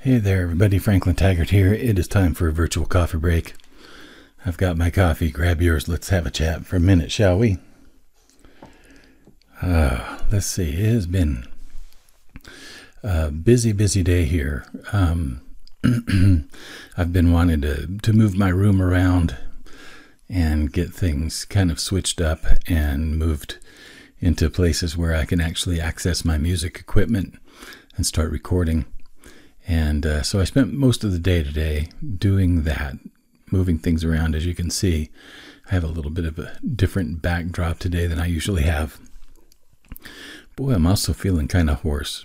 Hey there, everybody. Franklin Taggart here. It is time for a virtual coffee break. I've got my coffee. Grab yours. Let's have a chat for a minute, shall we? Uh, let's see. It has been a busy, busy day here. Um, I've been wanting to, to move my room around and get things kind of switched up and moved into places where I can actually access my music equipment and start recording. And uh, so I spent most of the day today doing that, moving things around. As you can see, I have a little bit of a different backdrop today than I usually have. Boy, I'm also feeling kind of hoarse.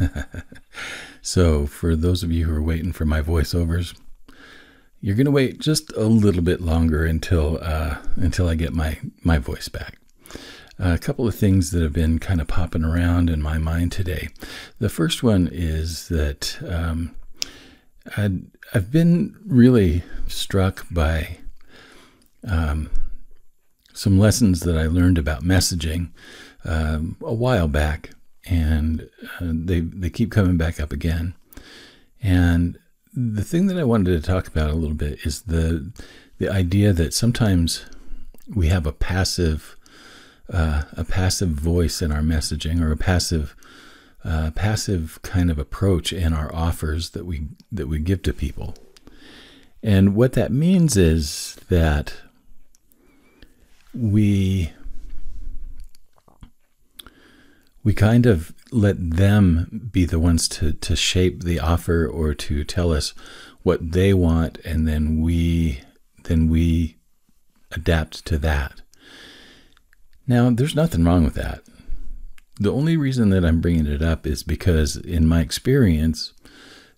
so, for those of you who are waiting for my voiceovers, you're going to wait just a little bit longer until uh, until I get my my voice back. A couple of things that have been kind of popping around in my mind today. The first one is that um, i have been really struck by um, some lessons that I learned about messaging um, a while back, and uh, they they keep coming back up again. And the thing that I wanted to talk about a little bit is the the idea that sometimes we have a passive uh, a passive voice in our messaging or a passive uh, passive kind of approach in our offers that we that we give to people. And what that means is that we we kind of let them be the ones to, to shape the offer or to tell us what they want and then we then we adapt to that now there's nothing wrong with that the only reason that i'm bringing it up is because in my experience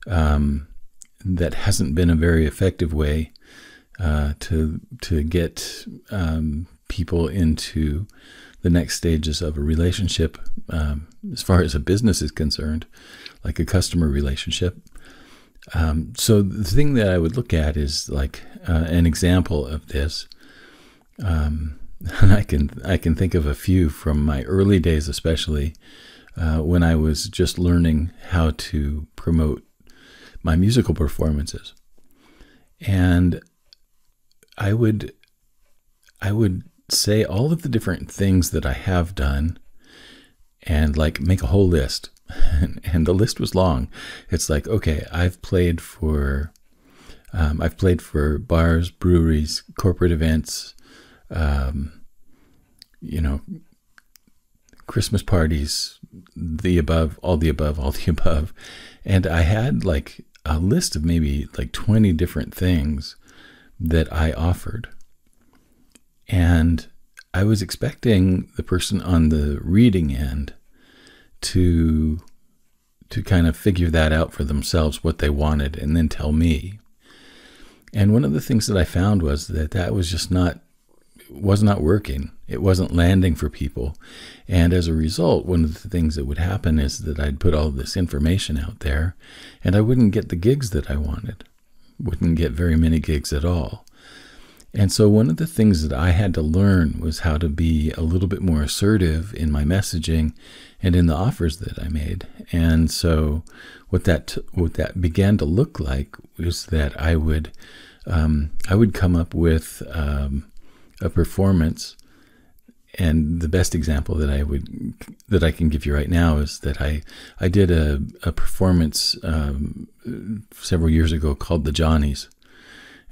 um, that hasn't been a very effective way uh, to to get um, people into the next stages of a relationship um, as far as a business is concerned, like a customer relationship. Um, so the thing that I would look at is like uh, an example of this. Um, and I can I can think of a few from my early days, especially uh, when I was just learning how to promote my musical performances, and I would I would say all of the different things that I have done and like make a whole list. and the list was long. It's like, okay, I've played for, um, I've played for bars, breweries, corporate events, um, you know, Christmas parties, the above, all the above, all the above. And I had like a list of maybe like 20 different things that I offered. And I was expecting the person on the reading end to to kind of figure that out for themselves what they wanted and then tell me. And one of the things that I found was that that was just not was not working. It wasn't landing for people. And as a result, one of the things that would happen is that I'd put all this information out there and I wouldn't get the gigs that I wanted. Wouldn't get very many gigs at all. And so, one of the things that I had to learn was how to be a little bit more assertive in my messaging and in the offers that I made. And so, what that what that began to look like was that I would um, I would come up with um, a performance. And the best example that I would that I can give you right now is that I I did a a performance um, several years ago called the Johnnies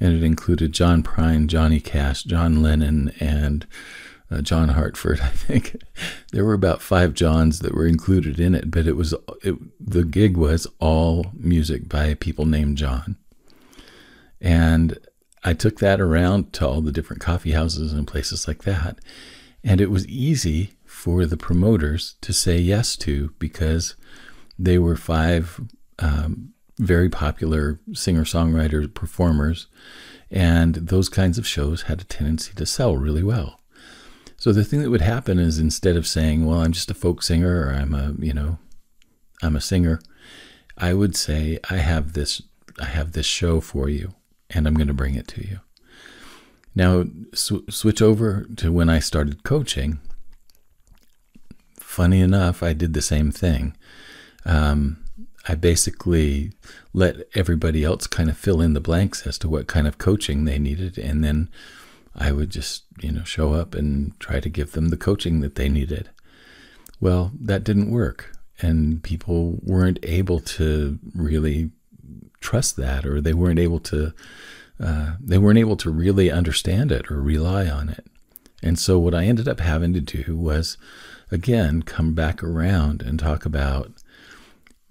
and it included John Prine, Johnny Cash, John Lennon, and uh, John Hartford. I think there were about five Johns that were included in it, but it was it, the gig was all music by people named John, and I took that around to all the different coffee houses and places like that, and it was easy for the promoters to say yes to because they were five um, very popular singer songwriter performers, and those kinds of shows had a tendency to sell really well. So the thing that would happen is instead of saying, "Well, I'm just a folk singer," or "I'm a you know, I'm a singer," I would say, "I have this, I have this show for you, and I'm going to bring it to you." Now sw- switch over to when I started coaching. Funny enough, I did the same thing. Um, I basically let everybody else kind of fill in the blanks as to what kind of coaching they needed. And then I would just, you know, show up and try to give them the coaching that they needed. Well, that didn't work. And people weren't able to really trust that, or they weren't able to, uh, they weren't able to really understand it or rely on it. And so what I ended up having to do was, again, come back around and talk about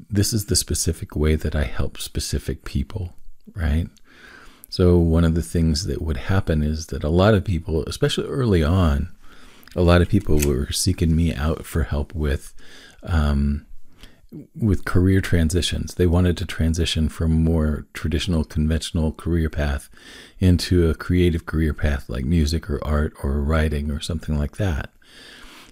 this is the specific way that I help specific people, right? So, one of the things that would happen is that a lot of people, especially early on, a lot of people were seeking me out for help with um, with career transitions. They wanted to transition from more traditional, conventional career path into a creative career path like music or art or writing or something like that.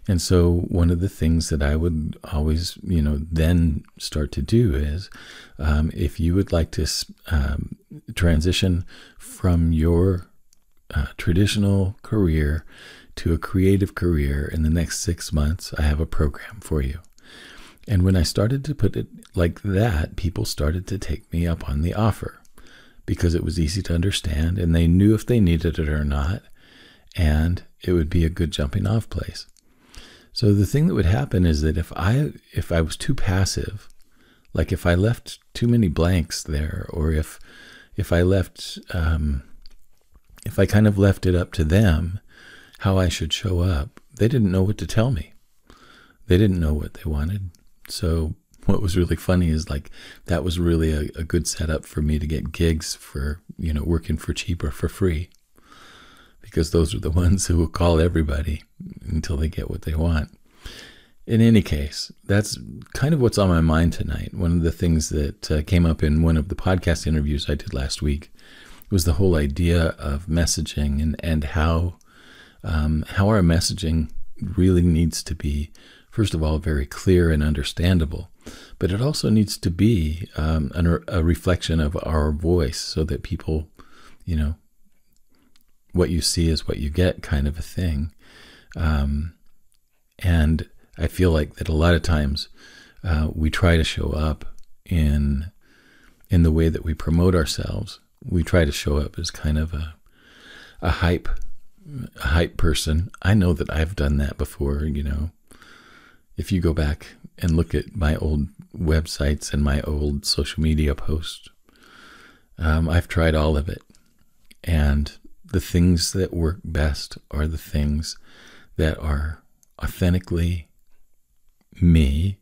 And so, one of the things that I would always, you know, then start to do is um, if you would like to um, transition from your uh, traditional career to a creative career in the next six months, I have a program for you. And when I started to put it like that, people started to take me up on the offer because it was easy to understand and they knew if they needed it or not. And it would be a good jumping off place. So the thing that would happen is that if I if I was too passive, like if I left too many blanks there, or if if I left um, if I kind of left it up to them how I should show up, they didn't know what to tell me. They didn't know what they wanted. So what was really funny is like that was really a, a good setup for me to get gigs for you know working for cheap or for free because those are the ones who will call everybody until they get what they want. In any case, that's kind of what's on my mind tonight. One of the things that uh, came up in one of the podcast interviews I did last week was the whole idea of messaging and, and how um, how our messaging really needs to be, first of all, very clear and understandable, but it also needs to be um, a reflection of our voice so that people, you know, what you see is what you get kind of a thing. Um, and I feel like that a lot of times uh, we try to show up in in the way that we promote ourselves. We try to show up as kind of a a hype a hype person. I know that I've done that before. You know, if you go back and look at my old websites and my old social media posts, um, I've tried all of it, and the things that work best are the things that are authentically me.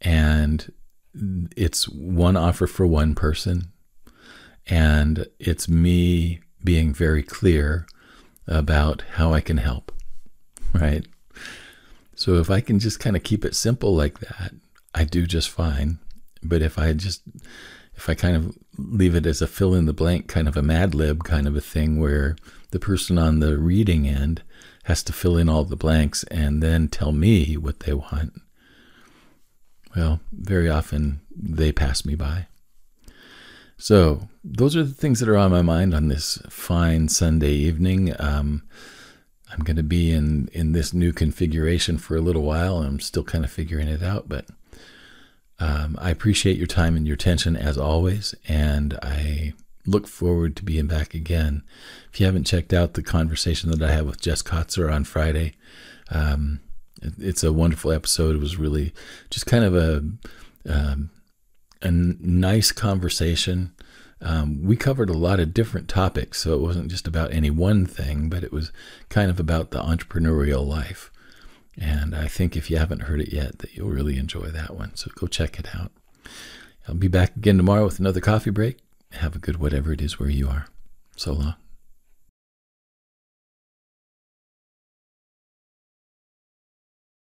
And it's one offer for one person. And it's me being very clear about how I can help right so if I can just kind of keep it simple like that I do just fine but if I just if I kind of leave it as a fill in the blank kind of a mad lib kind of a thing where the person on the reading end has to fill in all the blanks and then tell me what they want. Well, very often they pass me by. So, those are the things that are on my mind on this fine Sunday evening. Um, I'm going to be in, in this new configuration for a little while. I'm still kind of figuring it out, but um, I appreciate your time and your attention as always, and I look forward to being back again. If you haven't checked out the conversation that I had with Jess Kotzer on Friday, um, it, it's a wonderful episode. It was really just kind of a um, a nice conversation. Um, we covered a lot of different topics, so it wasn't just about any one thing, but it was kind of about the entrepreneurial life. And I think if you haven't heard it yet, that you'll really enjoy that one. So go check it out. I'll be back again tomorrow with another coffee break. Have a good whatever it is where you are. So long.